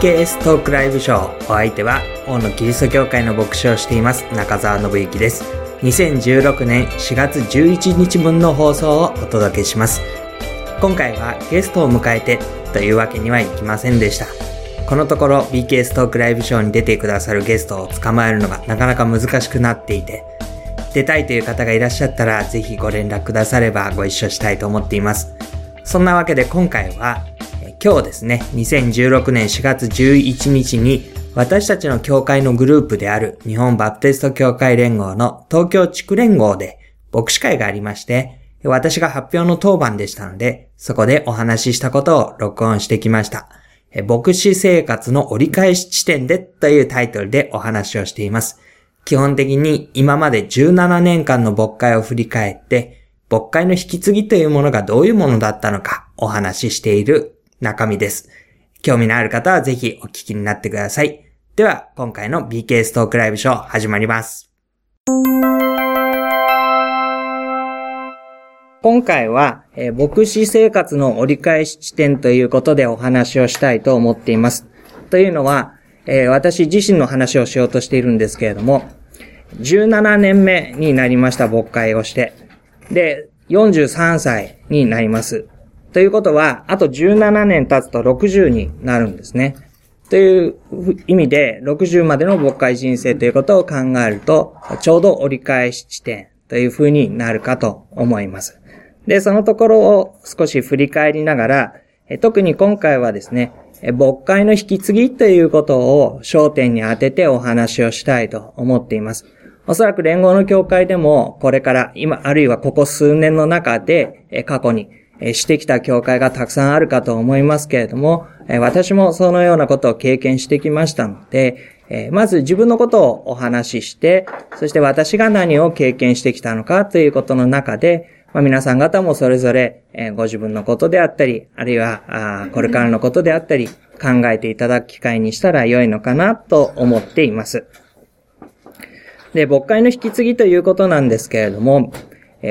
BKS トークライブショー。お相手は、大野キリスト教会の牧師をしています、中澤信之です。2016年4月11日分の放送をお届けします。今回はゲストを迎えてというわけにはいきませんでした。このところ BKS トークライブショーに出てくださるゲストを捕まえるのがなかなか難しくなっていて、出たいという方がいらっしゃったらぜひご連絡くださればご一緒したいと思っています。そんなわけで今回は今日ですね、2016年4月11日に私たちの教会のグループである日本バプテスト教会連合の東京地区連合で牧師会がありまして、私が発表の当番でしたので、そこでお話ししたことを録音してきました。牧師生活の折り返し地点でというタイトルでお話をしています。基本的に今まで17年間の牧会を振り返って、牧会の引き継ぎというものがどういうものだったのかお話ししている中身です。興味のある方はぜひお聞きになってください。では、今回の BK ストークライブショー始まります。今回は、えー、牧師生活の折り返し地点ということでお話をしたいと思っています。というのは、えー、私自身の話をしようとしているんですけれども、17年目になりました牧会をして、で、43歳になります。ということは、あと17年経つと60になるんですね。という意味で、60までの牧会人生ということを考えると、ちょうど折り返し地点という風になるかと思います。で、そのところを少し振り返りながら、特に今回はですね、牧会の引き継ぎということを焦点に当ててお話をしたいと思っています。おそらく連合の教会でも、これから今、あるいはここ数年の中で、過去にしてきた教会がたくさんあるかと思いますけれども、私もそのようなことを経験してきましたので、まず自分のことをお話しして、そして私が何を経験してきたのかということの中で、まあ、皆さん方もそれぞれ、ご自分のことであったり、あるいはこれからのことであったり、考えていただく機会にしたら良いのかなと思っています。で、牧会の引き継ぎということなんですけれども、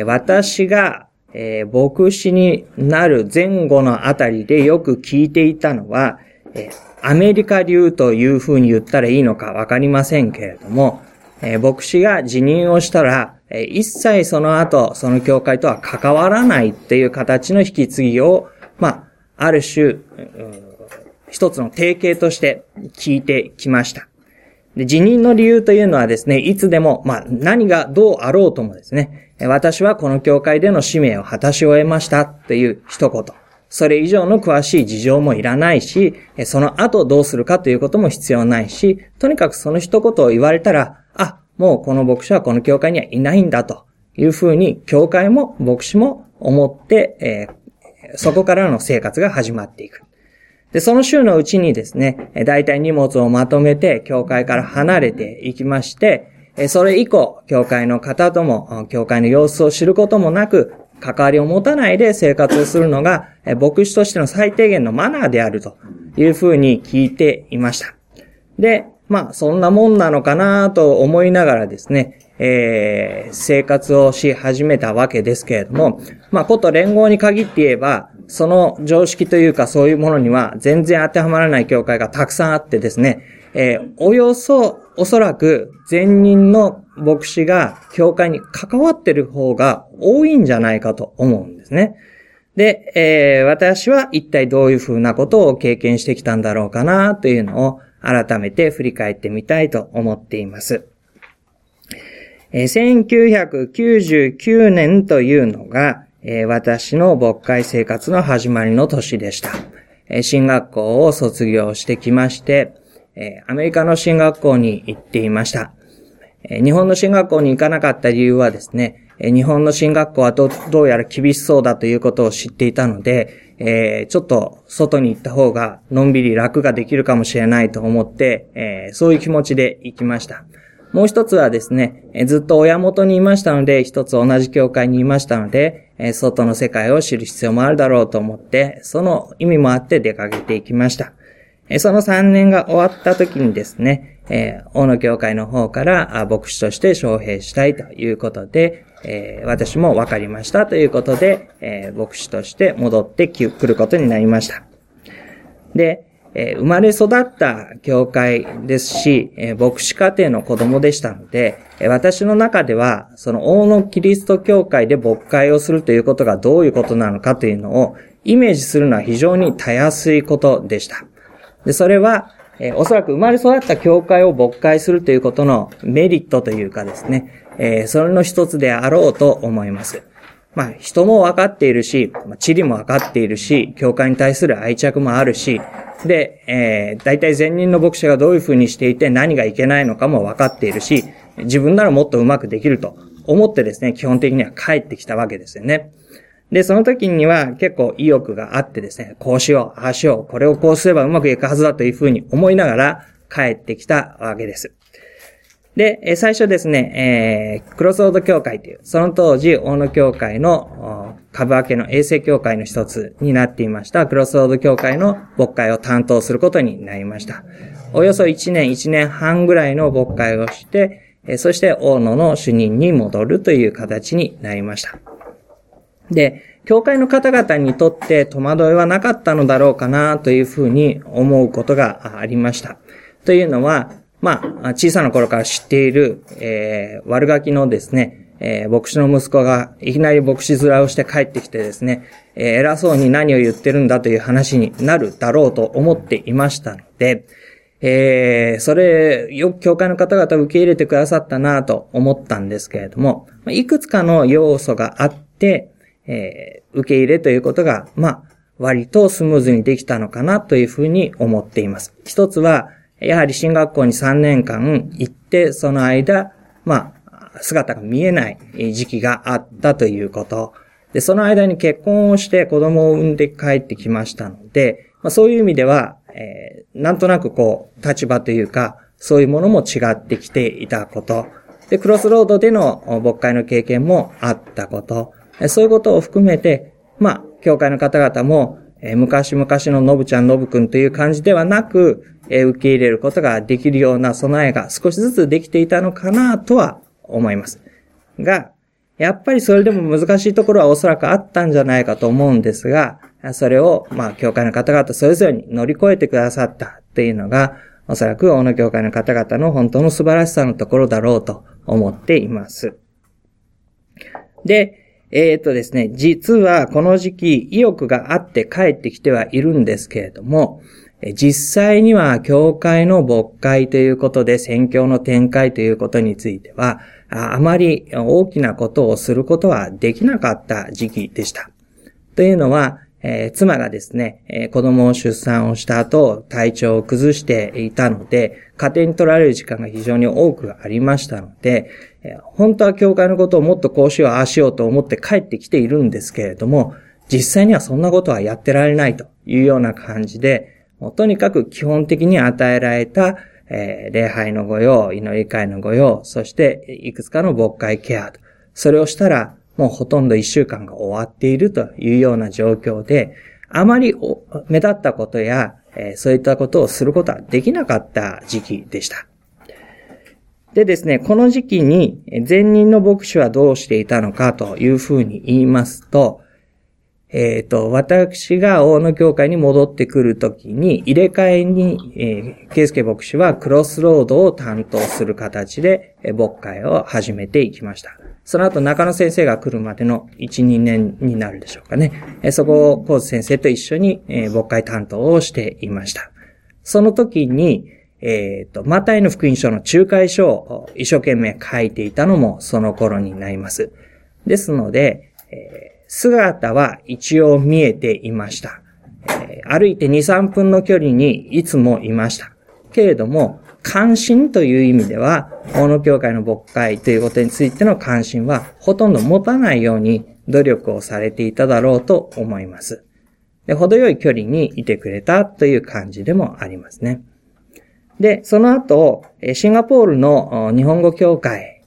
私がえー、牧師になる前後のあたりでよく聞いていたのは、えー、アメリカ流というふうに言ったらいいのかわかりませんけれども、えー、牧師が辞任をしたら、え一切その後、その教会とは関わらないっていう形の引き継ぎを、まあ、ある種、一つの提携として聞いてきました。で辞任の理由というのはですね、いつでも、まあ、何がどうあろうともですね、私はこの教会での使命を果たし終えましたっていう一言。それ以上の詳しい事情もいらないし、その後どうするかということも必要ないし、とにかくその一言を言われたら、あ、もうこの牧師はこの教会にはいないんだというふうに、教会も牧師も思って、えー、そこからの生活が始まっていく。で、その週のうちにですね、大体荷物をまとめて、教会から離れていきまして、それ以降、教会の方とも、教会の様子を知ることもなく、関わりを持たないで生活をするのが、牧師としての最低限のマナーであるというふうに聞いていました。で、まあ、そんなもんなのかなと思いながらですね、えー、生活をし始めたわけですけれども、まあ、こと連合に限って言えば、その常識というかそういうものには全然当てはまらない教会がたくさんあってですね、えー、およそ、おそらく、前任の牧師が教会に関わってる方が多いんじゃないかと思うんですね。で、えー、私は一体どういうふうなことを経験してきたんだろうかなというのを改めて振り返ってみたいと思っています。えー、1999年というのが、えー、私の牧会生活の始まりの年でした。えー、進学校を卒業してきまして、えアメリカの進学校に行っていました。え日本の進学校に行かなかった理由はですね、え日本の進学校はどうやら厳しそうだということを知っていたので、えちょっと外に行った方がのんびり楽ができるかもしれないと思って、えそういう気持ちで行きました。もう一つはですね、えずっと親元にいましたので、一つ同じ教会にいましたので、え外の世界を知る必要もあるだろうと思って、その意味もあって出かけていきました。その3年が終わった時にですね、え大野教会の方から牧師として招聘したいということで、え私も分かりましたということで、え牧師として戻ってくることになりました。で、えー、生まれ育った教会ですし、えー、牧師家庭の子供でしたので、えー、私の中では、その大野キリスト教会で牧会をするということがどういうことなのかというのをイメージするのは非常にたやすいことでした。で、それは、えおそらく生まれ育った教会を牧会するということのメリットというかですね、えそれの一つであろうと思います。まあ、人も分かっているし、地理も分かっているし、教会に対する愛着もあるし、で、えー、大体前任の牧師がどういうふうにしていて何がいけないのかも分かっているし、自分ならもっとうまくできると思ってですね、基本的には帰ってきたわけですよね。で、その時には結構意欲があってですね、こうしよう、ああしよう、これをこうすればうまくいくはずだというふうに思いながら帰ってきたわけです。で、最初ですね、えー、クロスロード協会という、その当時、大野協会の株分けの衛生協会の一つになっていました、クロスロード協会の牧会を担当することになりました。およそ1年、1年半ぐらいの牧会をして、そして大野の主任に戻るという形になりました。で、教会の方々にとって戸惑いはなかったのだろうかなというふうに思うことがありました。というのは、まあ、小さな頃から知っている、えー、悪ガキのですね、えー、牧師の息子がいきなり牧師面をして帰ってきてですね、えー、偉そうに何を言ってるんだという話になるだろうと思っていましたので、えー、それ、よく教会の方々受け入れてくださったなと思ったんですけれども、いくつかの要素があって、えー、受け入れということが、まあ、割とスムーズにできたのかなというふうに思っています。一つは、やはり進学校に3年間行って、その間、まあ、姿が見えない時期があったということ。で、その間に結婚をして子供を産んで帰ってきましたので、まあ、そういう意味では、えー、なんとなくこう、立場というか、そういうものも違ってきていたこと。で、クロスロードでの牧会の経験もあったこと。そういうことを含めて、まあ、教会の方々も、え、昔々ののぶちゃんのぶくんという感じではなく、え、受け入れることができるような備えが少しずつできていたのかなとは思います。が、やっぱりそれでも難しいところはおそらくあったんじゃないかと思うんですが、それを、まあ、教会の方々それぞれに乗り越えてくださったっていうのが、おそらく大野教会の方々の本当の素晴らしさのところだろうと思っています。で、えっ、とですね、実はこの時期意欲があって帰ってきてはいるんですけれども、実際には教会の牧会ということで宣教の展開ということについては、あまり大きなことをすることはできなかった時期でした。というのは、えー、妻がですね、えー、子供を出産をした後、体調を崩していたので、家庭に取られる時間が非常に多くありましたので、本当は教会のことをもっとこうしよう、ああしようと思って帰ってきているんですけれども、実際にはそんなことはやってられないというような感じで、とにかく基本的に与えられた、え礼拝の御用、祈り会の御用、そしていくつかの牧会ケアと、それをしたらもうほとんど一週間が終わっているというような状況で、あまり目立ったことや、え、そういったことをすることはできなかった時期でした。でですね、この時期に前任の牧師はどうしていたのかというふうに言いますと、えっ、ー、と、私が大野教会に戻ってくるときに、入れ替えに、えー、ケイスケ牧師はクロスロードを担当する形で、牧会を始めていきました。その後中野先生が来るまでの1、2年になるでしょうかね。そこをコーズ先生と一緒に、牧会担当をしていました。その時に、えっ、ー、と、マタイの福音書の仲介書を一生懸命書いていたのもその頃になります。ですので、えー、姿は一応見えていました。えー、歩いて2、3分の距離にいつもいました。けれども、関心という意味では、大野教会の牧会ということについての関心はほとんど持たないように努力をされていただろうと思います。で、程よい距離にいてくれたという感じでもありますね。で、その後、シンガポールの日本語協会、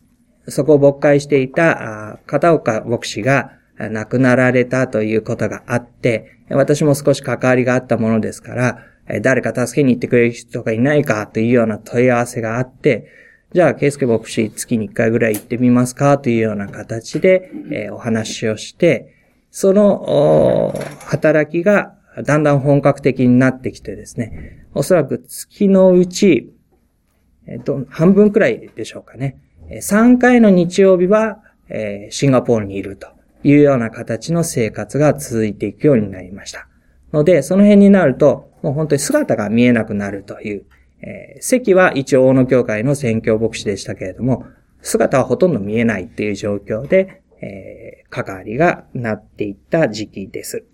そこを牧会していた片岡牧師が亡くなられたということがあって、私も少し関わりがあったものですから、誰か助けに行ってくれる人がいないかというような問い合わせがあって、じゃあ、ケイスケ牧師月に1回ぐらい行ってみますかというような形で、えお話をして、その、働きがだんだん本格的になってきてですね、おそらく月のうち、えっと、半分くらいでしょうかね。3回の日曜日は、えー、シンガポールにいるというような形の生活が続いていくようになりました。ので、その辺になると、もう本当に姿が見えなくなるという、えー、席は一応大野教会の宣教牧師でしたけれども、姿はほとんど見えないっていう状況で、えー、関わりがなっていった時期です。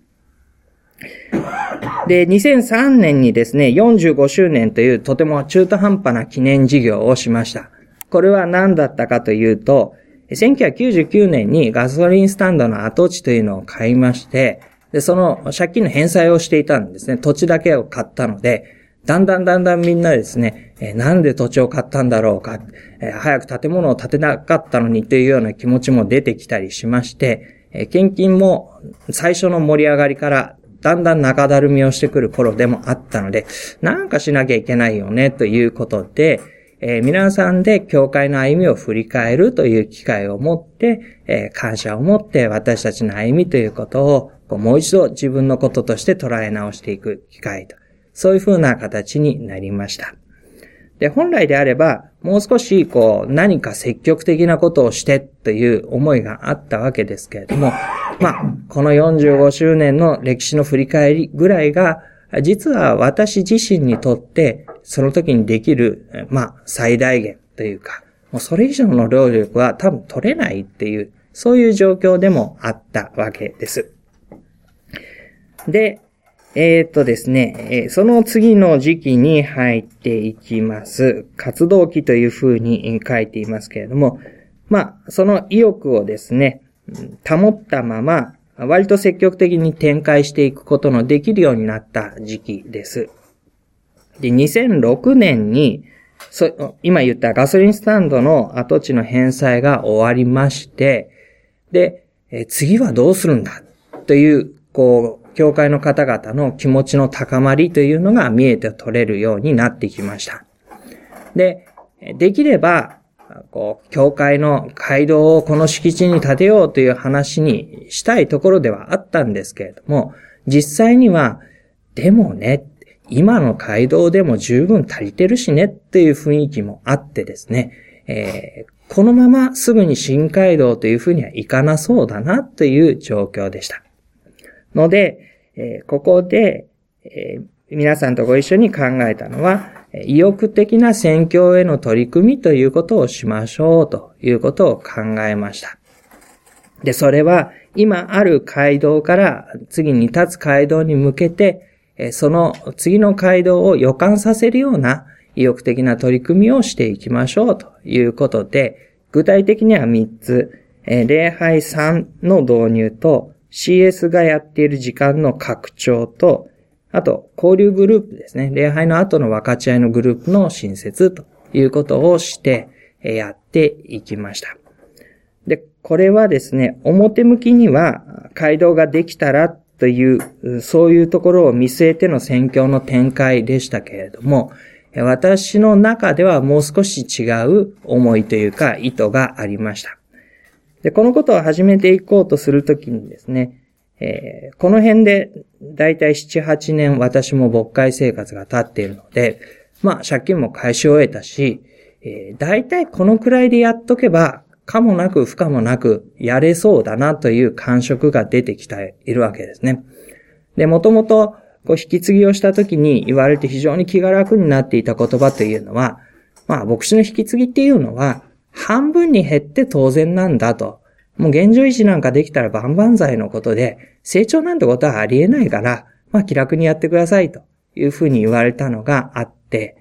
で、2003年にですね、45周年というとても中途半端な記念事業をしました。これは何だったかというと、1999年にガソリンスタンドの跡地というのを買いまして、で、その借金の返済をしていたんですね。土地だけを買ったので、だんだんだんだんみんなですね、え、なんで土地を買ったんだろうか、え、早く建物を建てなかったのにというような気持ちも出てきたりしまして、え、献金も最初の盛り上がりからだんだん中だるみをしてくる頃でもあったので、なんかしなきゃいけないよねということで、えー、皆さんで教会の歩みを振り返るという機会を持って、えー、感謝を持って私たちの歩みということをこうもう一度自分のこととして捉え直していく機会と。そういうふうな形になりました。で、本来であれば、もう少し、こう、何か積極的なことをしてという思いがあったわけですけれども、まあ、この45周年の歴史の振り返りぐらいが、実は私自身にとって、その時にできる、まあ、最大限というか、もうそれ以上の労力は多分取れないっていう、そういう状況でもあったわけです。で、えー、っとですね、その次の時期に入っていきます。活動期というふうに書いていますけれども、まあ、その意欲をですね、保ったまま、割と積極的に展開していくことのできるようになった時期です。で、2006年に、そ、今言ったガソリンスタンドの跡地の返済が終わりまして、で、え次はどうするんだという、こう、教会の方々の気持ちの高まりというのが見えて取れるようになってきました。で、できれば、こう、教会の街道をこの敷地に建てようという話にしたいところではあったんですけれども、実際には、でもね、今の街道でも十分足りてるしねっていう雰囲気もあってですね、えー、このまますぐに新街道というふうにはいかなそうだなという状況でした。ので、えー、ここで、えー、皆さんとご一緒に考えたのは、意欲的な宣教への取り組みということをしましょうということを考えました。で、それは今ある街道から次に立つ街道に向けて、その次の街道を予感させるような意欲的な取り組みをしていきましょうということで、具体的には3つ、礼拝3の導入と CS がやっている時間の拡張と、あと、交流グループですね。礼拝の後の分かち合いのグループの新設ということをして、やっていきました。で、これはですね、表向きには街道ができたらという、そういうところを見据えての宣教の展開でしたけれども、私の中ではもう少し違う思いというか意図がありました。で、このことを始めていこうとするときにですね、えー、この辺で、だいたい7、8年私も牧会生活が経っているので、まあ、借金も返し終えたし、えー、だいたいこのくらいでやっとけば、かもなく不可もなくやれそうだなという感触が出てきているわけですね。で、もともと、こう、引き継ぎをした時に言われて非常に気が楽になっていた言葉というのは、まあ、牧師の引き継ぎっていうのは、半分に減って当然なんだと。もう現状維持なんかできたら万々歳のことで、成長なんてことはありえないから、まあ気楽にやってくださいというふうに言われたのがあって、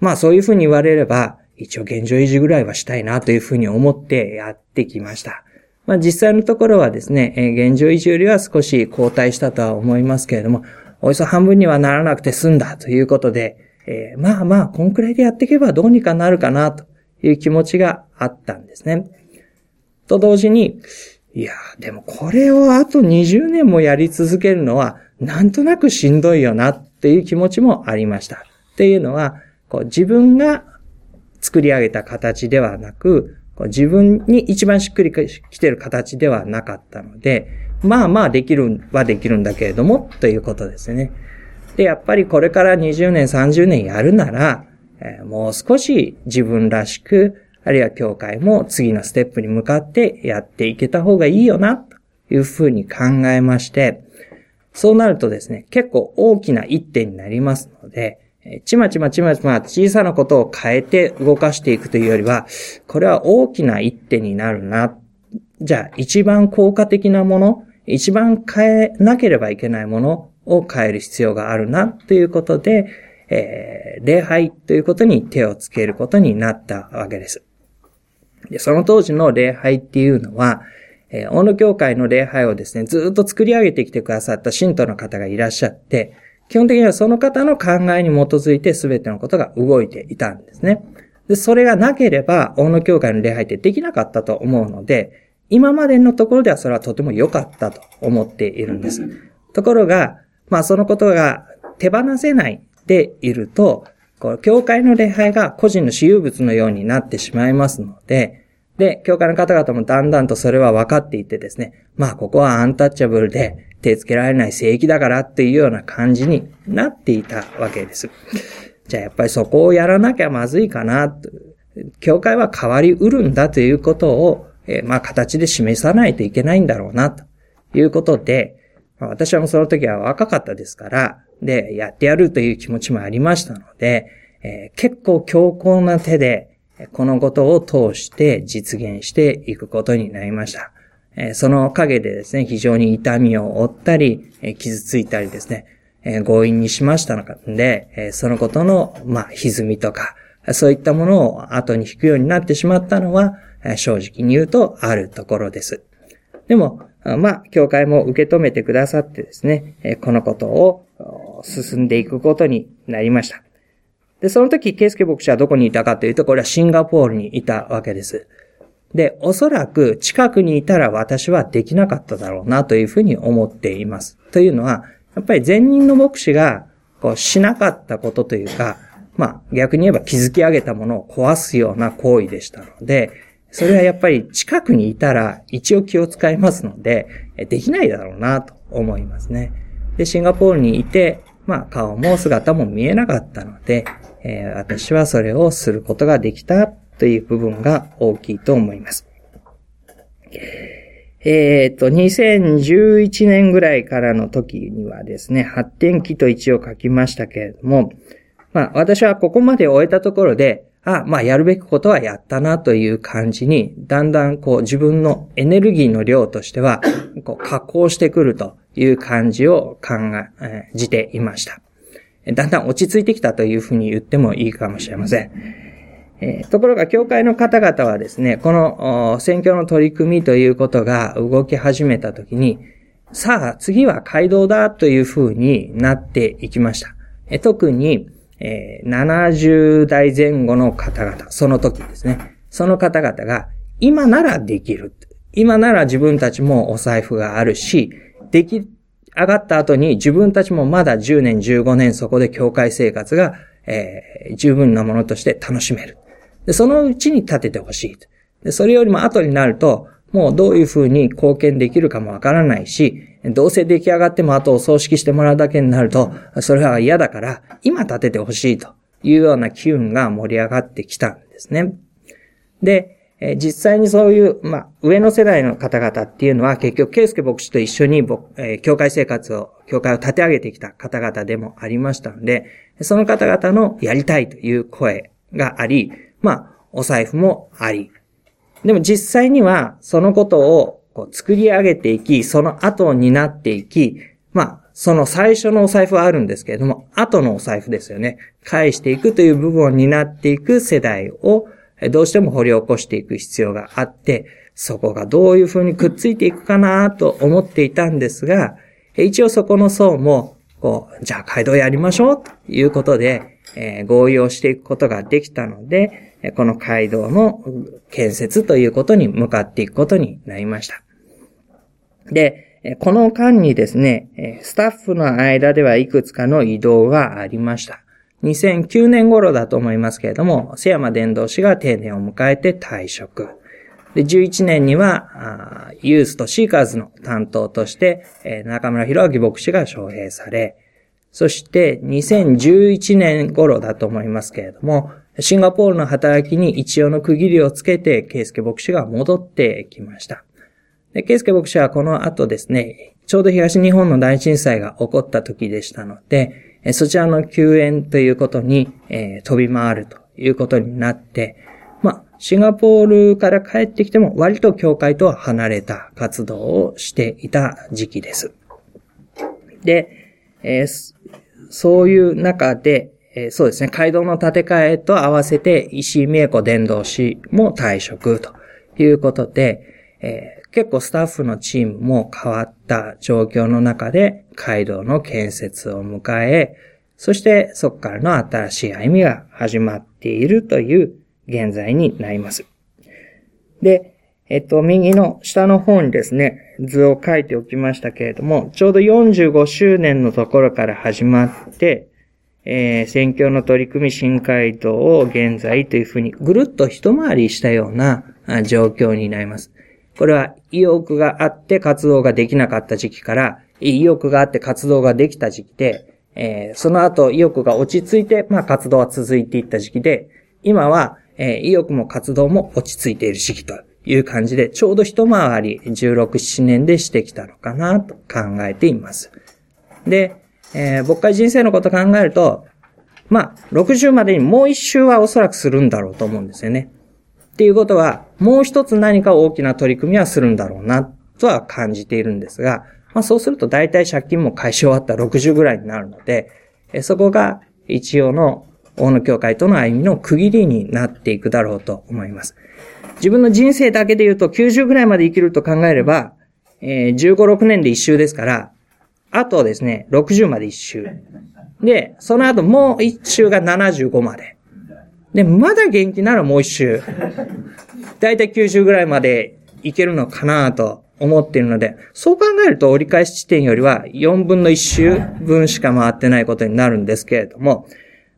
まあそういうふうに言われれば、一応現状維持ぐらいはしたいなというふうに思ってやってきました。まあ実際のところはですね、現状維持よりは少し後退したとは思いますけれども、およそ半分にはならなくて済んだということで、えー、まあまあ、こんくらいでやっていけばどうにかなるかなという気持ちがあったんですね。と同時に、いや、でもこれをあと20年もやり続けるのは、なんとなくしんどいよなっていう気持ちもありました。っていうのは、こう自分が作り上げた形ではなく、こう自分に一番しっくりきてる形ではなかったので、まあまあできるはできるんだけれども、ということですね。で、やっぱりこれから20年、30年やるなら、え、もう少し自分らしく、あるいは教会も次のステップに向かってやっていけた方がいいよな、というふうに考えまして、そうなるとですね、結構大きな一手になりますので、ちまちまちまちま小さなことを変えて動かしていくというよりは、これは大きな一手になるな。じゃあ、一番効果的なもの、一番変えなければいけないものを変える必要があるな、ということで、えー、礼拝ということに手をつけることになったわけです。でその当時の礼拝っていうのは、えー、大野教会の礼拝をですね、ずっと作り上げてきてくださった信徒の方がいらっしゃって、基本的にはその方の考えに基づいて全てのことが動いていたんですね。で、それがなければ、大野教会の礼拝ってできなかったと思うので、今までのところではそれはとても良かったと思っているんです。ところが、まあそのことが手放せないでいると、こう、教会の礼拝が個人の私有物のようになってしまいますので、で、教会の方々もだんだんとそれは分かっていてですね、まあここはアンタッチャブルで手つけられない聖域だからっていうような感じになっていたわけです。じゃあやっぱりそこをやらなきゃまずいかな、教会は変わりうるんだということを、えー、まあ形で示さないといけないんだろうな、ということで、私はもうその時は若かったですから、で、やってやるという気持ちもありましたので、えー、結構強硬な手で、このことを通して実現していくことになりました。えその陰でですね、非常に痛みを負ったり、え傷ついたりですね、え強引にしましたので、そのことの、まあ、歪みとか、そういったものを後に引くようになってしまったのは、正直に言うとあるところです。でも、まあ、教会も受け止めてくださってですね、このことを進んでいくことになりました。で、その時、ケイスケ牧師はどこにいたかというと、これはシンガポールにいたわけです。で、おそらく近くにいたら私はできなかっただろうなというふうに思っています。というのは、やっぱり前任の牧師がこうしなかったことというか、まあ逆に言えば築き上げたものを壊すような行為でしたので、それはやっぱり近くにいたら一応気を使いますので、できないだろうなと思いますね。で、シンガポールにいて、まあ顔も姿も見えなかったので、えー、私はそれをすることができたという部分が大きいと思います。えっ、と、2011年ぐらいからの時にはですね、発展期と一応書きましたけれども、まあ私はここまで終えたところで、あ、まあやるべきことはやったなという感じに、だんだんこう自分のエネルギーの量としては、こう加工してくるという感じを考え、じていました。だんだん落ち着いてきたというふうに言ってもいいかもしれません。えー、ところが、教会の方々はですね、この選挙の取り組みということが動き始めたときに、さあ、次は街道だというふうになっていきました。え特に、えー、70代前後の方々、その時ですね。その方々が、今ならできる。今なら自分たちもお財布があるし、でき上がった後に自分たちもまだ10年、15年そこで教会生活が、えー、十分なものとして楽しめる。で、そのうちに立ててほしい。で、それよりも後になると、もうどういうふうに貢献できるかもわからないし、どうせ出来上がっても後を葬式してもらうだけになると、それは嫌だから、今立ててほしいというような機運が盛り上がってきたんですね。で、実際にそういう、まあ、上の世代の方々っていうのは結局、ケイスケ牧師と一緒に、え、教会生活を、教会を立て上げてきた方々でもありましたので、その方々のやりたいという声があり、まあ、お財布もあり。でも実際には、そのことをこう作り上げていき、その後になっていき、まあ、その最初のお財布はあるんですけれども、後のお財布ですよね。返していくという部分を担っていく世代を、どうしても掘り起こしていく必要があって、そこがどういうふうにくっついていくかなと思っていたんですが、一応そこの層も、こう、じゃあ街道やりましょうということで、えー、合意をしていくことができたので、この街道の建設ということに向かっていくことになりました。で、この間にですね、スタッフの間ではいくつかの移動がありました。2009年頃だと思いますけれども、瀬山伝道師が定年を迎えて退職。で、11年には、ユースとシーカーズの担当として、中村博明牧師が招聘され、そして2011年頃だと思いますけれども、シンガポールの働きに一応の区切りをつけて、ケイスケ牧師が戻ってきました。で、ケイスケ牧師はこの後ですね、ちょうど東日本の大震災が起こった時でしたので、そちらの救援ということに、えー、飛び回るということになって、まあ、シンガポールから帰ってきても割と教会とは離れた活動をしていた時期です。で、えー、そういう中で、えー、そうですね、街道の建て替えと合わせて石井美恵子伝道師も退職ということで、えー、結構スタッフのチームも変わった状況の中で街道の建設を迎え、そしてそこからの新しい歩みが始まっているという現在になります。で、えっと、右の下の方にですね、図を書いておきましたけれども、ちょうど45周年のところから始まって、えー、選挙の取り組み新街道を現在というふうにぐるっと一回りしたような状況になります。これは意欲があって活動ができなかった時期から、意欲があって活動ができた時期で、えー、その後意欲が落ち着いて、まあ活動は続いていった時期で、今は、えー、意欲も活動も落ち着いている時期という感じで、ちょうど一回り16、7年でしてきたのかなと考えています。で、えー、僕会人生のこと考えると、まあ、60までにもう一周はおそらくするんだろうと思うんですよね。っていうことは、もう一つ何か大きな取り組みはするんだろうな、とは感じているんですが、まあそうすると大体借金も返し終わった60ぐらいになるので、えそこが一応の大野教会との歩みの区切りになっていくだろうと思います。自分の人生だけで言うと90ぐらいまで生きると考えれば、えー、15、6年で一周ですから、あとですね、60まで一周。で、その後もう一周が75まで。で、まだ元気ならもう一周。だいたい90ぐらいまでいけるのかなと思っているので、そう考えると折り返し地点よりは4分の1周分しか回ってないことになるんですけれども、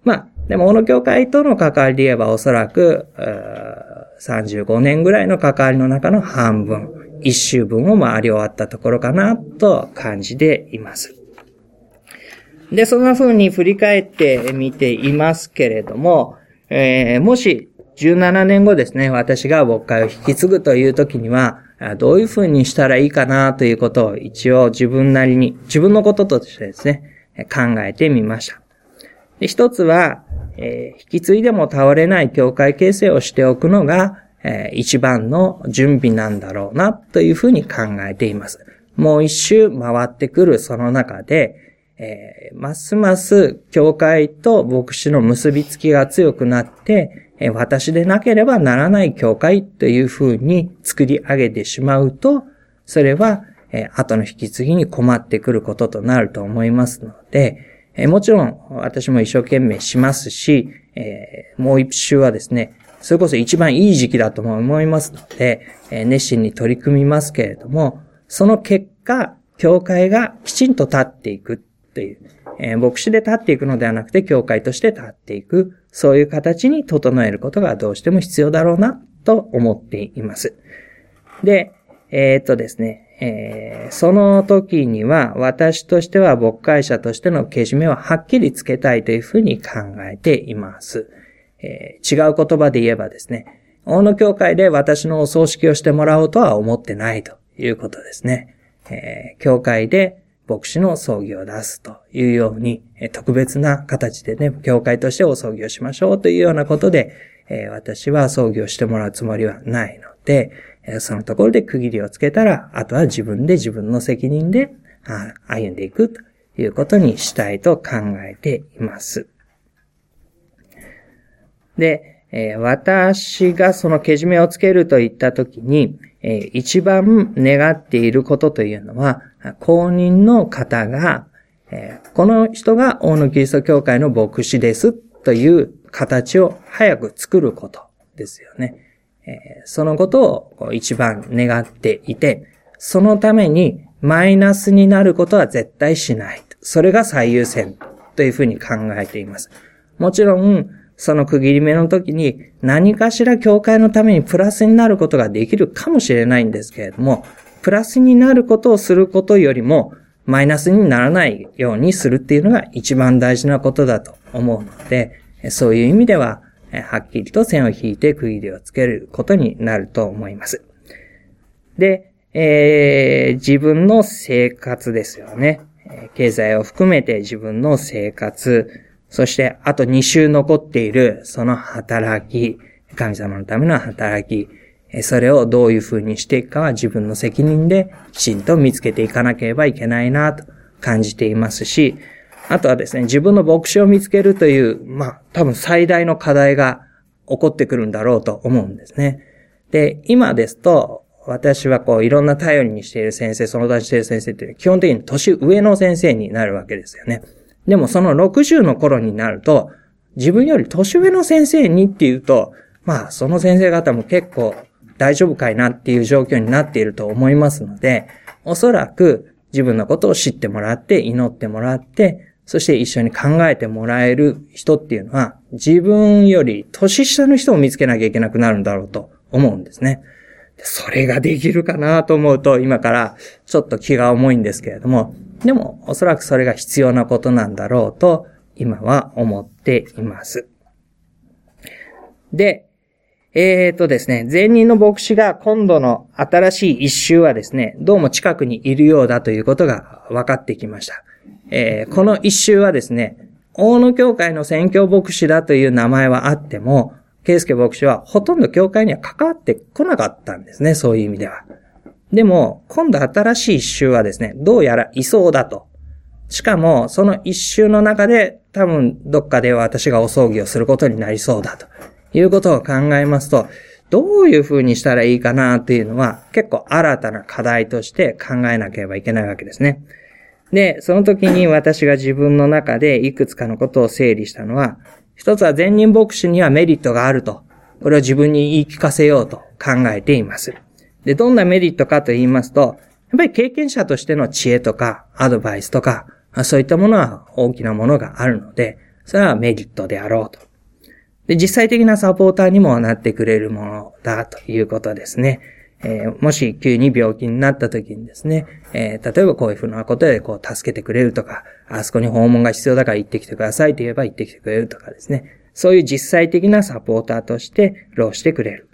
まあ、でも、この教会との関わりで言えばおそらく、35年ぐらいの関わりの中の半分、一周分を回り終わったところかなと感じています。で、そんな風に振り返ってみていますけれども、えー、もし17年後ですね、私が牧会を引き継ぐという時には、どういう風にしたらいいかなということを一応自分なりに、自分のこととしてですね、考えてみました。で一つは、えー、引き継いでも倒れない教会形成をしておくのが、えー、一番の準備なんだろうなというふうに考えています。もう一周回ってくるその中で、えー、ますます教会と牧師の結びつきが強くなって、えー、私でなければならない教会というふうに作り上げてしまうと、それは、えー、後の引き継ぎに困ってくることとなると思いますので、えー、もちろん私も一生懸命しますし、えー、もう一周はですね、それこそ一番いい時期だとも思いますので、え、熱心に取り組みますけれども、その結果、教会がきちんと立っていくという、え、牧師で立っていくのではなくて、教会として立っていく、そういう形に整えることがどうしても必要だろうな、と思っています。で、えー、っとですね、えー、その時には私としては牧会者としてのけじめをはっきりつけたいというふうに考えています。えー、違う言葉で言えばですね、大野教会で私のお葬式をしてもらおうとは思ってないということですね。えー、教会で牧師の葬儀を出すというように、特別な形でね、教会としてお葬儀をしましょうというようなことで、え私は葬儀をしてもらうつもりはないので、そのところで区切りをつけたら、あとは自分で自分の責任で歩んでいくということにしたいと考えています。で、え私がそのけじめをつけるといったときに、え一番願っていることというのは、公認の方が、えこの人が大野キリスト教会の牧師ですという形を早く作ることですよね。えそのことを一番願っていて、そのためにマイナスになることは絶対しない。それが最優先というふうに考えています。もちろん、その区切り目の時に何かしら教会のためにプラスになることができるかもしれないんですけれども、プラスになることをすることよりも、マイナスにならないようにするっていうのが一番大事なことだと思うので、そういう意味では、はっきりと線を引いて区切りをつけることになると思います。で、えー、自分の生活ですよね。経済を含めて自分の生活、そしてあと2週残っているその働き、神様のための働き、それをどういう風にしていくかは自分の責任できちんと見つけていかなければいけないなと感じていますし、あとはですね、自分の牧師を見つけるという、まあ、多分最大の課題が起こってくるんだろうと思うんですね。で、今ですと、私はこう、いろんな頼りにしている先生、その他している先生っていう基本的に年上の先生になるわけですよね。でもその60の頃になると、自分より年上の先生にっていうと、まあ、その先生方も結構大丈夫かいなっていう状況になっていると思いますので、おそらく自分のことを知ってもらって、祈ってもらって、そして一緒に考えてもらえる人っていうのは、自分より年下の人を見つけなきゃいけなくなるんだろうと思うんですね。それができるかなと思うと、今からちょっと気が重いんですけれども、でもおそらくそれが必要なことなんだろうと、今は思っています。で、えーとですね、前任の牧師が今度の新しい一周はですね、どうも近くにいるようだということが分かってきました。えー、この一周はですね、大野教会の宣教牧師だという名前はあっても、圭介牧師はほとんど教会には関わってこなかったんですね、そういう意味では。でも、今度新しい一周はですね、どうやらいそうだと。しかも、その一周の中で、多分、どっかで私がお葬儀をすることになりそうだと。いうことを考えますと、どういうふうにしたらいいかなっていうのは結構新たな課題として考えなければいけないわけですね。で、その時に私が自分の中でいくつかのことを整理したのは、一つは前任牧師にはメリットがあると。これを自分に言い聞かせようと考えています。で、どんなメリットかと言いますと、やっぱり経験者としての知恵とかアドバイスとか、そういったものは大きなものがあるので、それはメリットであろうと。で、実際的なサポーターにもなってくれるものだということですね。えー、もし急に病気になった時にですね、えー、例えばこういうふうなことでこう助けてくれるとか、あそこに訪問が必要だから行ってきてくださいと言えば行ってきてくれるとかですね。そういう実際的なサポーターとして労してくれる。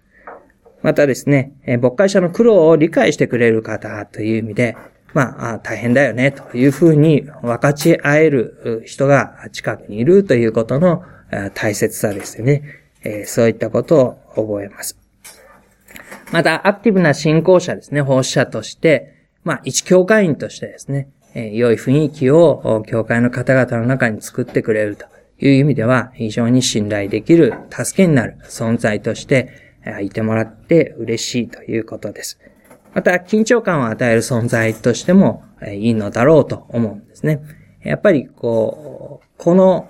またですね、え、牧会者の苦労を理解してくれる方という意味で、まあ、大変だよね、というふうに分かち合える人が近くにいるということの大切さですよね。えそういったことを覚えます。また、アクティブな信仰者ですね、奉仕者として、まあ、一教会員としてですね、え良い雰囲気を教会の方々の中に作ってくれるという意味では、非常に信頼できる、助けになる存在として、いてもらって嬉しいということです。また、緊張感を与える存在としてもいいのだろうと思うんですね。やっぱり、こう、この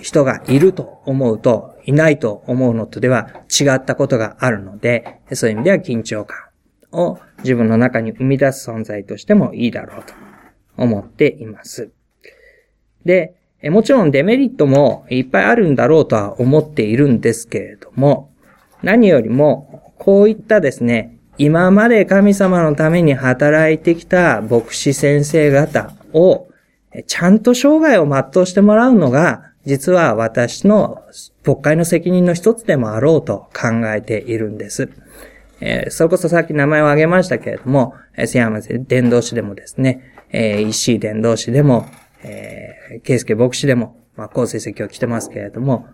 人がいると思うと、いないと思うのとでは違ったことがあるので、そういう意味では緊張感を自分の中に生み出す存在としてもいいだろうと思っています。で、もちろんデメリットもいっぱいあるんだろうとは思っているんですけれども、何よりも、こういったですね、今まで神様のために働いてきた牧師先生方を、ちゃんと生涯を全うしてもらうのが、実は私の国会の責任の一つでもあろうと考えているんです。えー、それこそさっき名前を挙げましたけれども、瀬山伝道師でもですね、えー、石井伝道師でも、えー、圭介牧師でも、まあ、高成績を来てますけれども、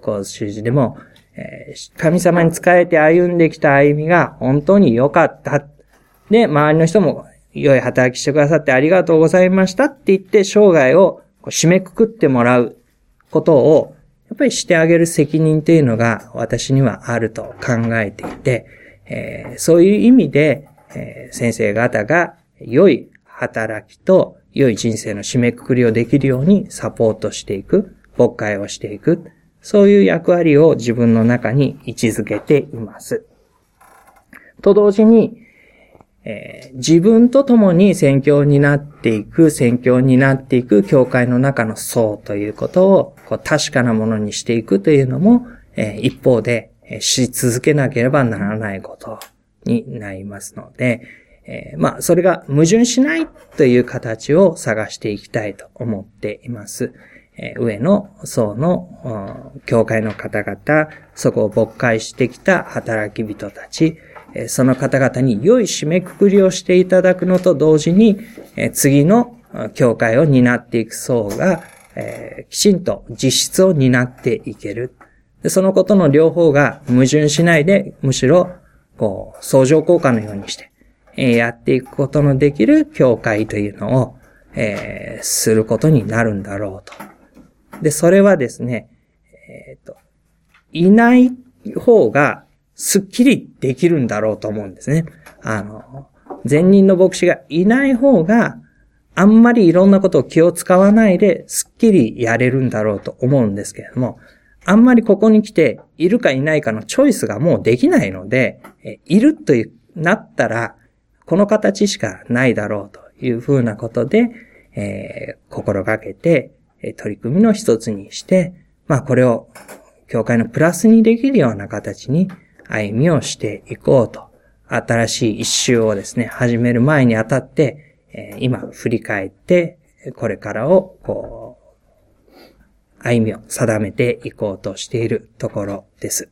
高修士でも、えー、神様に仕えて歩んできた歩みが本当に良かった。で、周りの人も良い働きしてくださってありがとうございましたって言って生涯を締めくくってもらう。ことを、やっぱりしてあげる責任というのが私にはあると考えていて、えー、そういう意味で、えー、先生方が良い働きと良い人生の締めくくりをできるようにサポートしていく、牧会をしていく、そういう役割を自分の中に位置づけています。と同時に、えー、自分と共に宣教になっていく、宣教になっていく教会の中の層ということをこう確かなものにしていくというのも、えー、一方で、えし続けなければならないことになりますので、えー、まあ、それが矛盾しないという形を探していきたいと思っています。えー、上の層の、教会の方々、そこを勃開してきた働き人たちえ、その方々に良い締めくくりをしていただくのと同時にえ、次の教会を担っていく層がえ、きちんと実質を担っていける。でそのことの両方が矛盾しないで、むしろ、こう、相乗効果のようにして、えやっていくことのできる教会というのを、え、することになるんだろうと。で、それはですね、えっ、と、いない方がすっきりできるんだろうと思うんですね。あの、前任の牧師がいない方が、あんまりいろんなことを気を使わないですっきりやれるんだろうと思うんですけれども、あんまりここに来て、いるかいないかのチョイスがもうできないので、いるとなったら、この形しかないだろうというふうなことで、えー、心がけて、取り組みの一つにして、まあこれを教会のプラスにできるような形に歩みをしていこうと、新しい一周をですね、始める前にあたって、えー、今振り返って、これからを、こう、歩みを定めていこうとしているところです。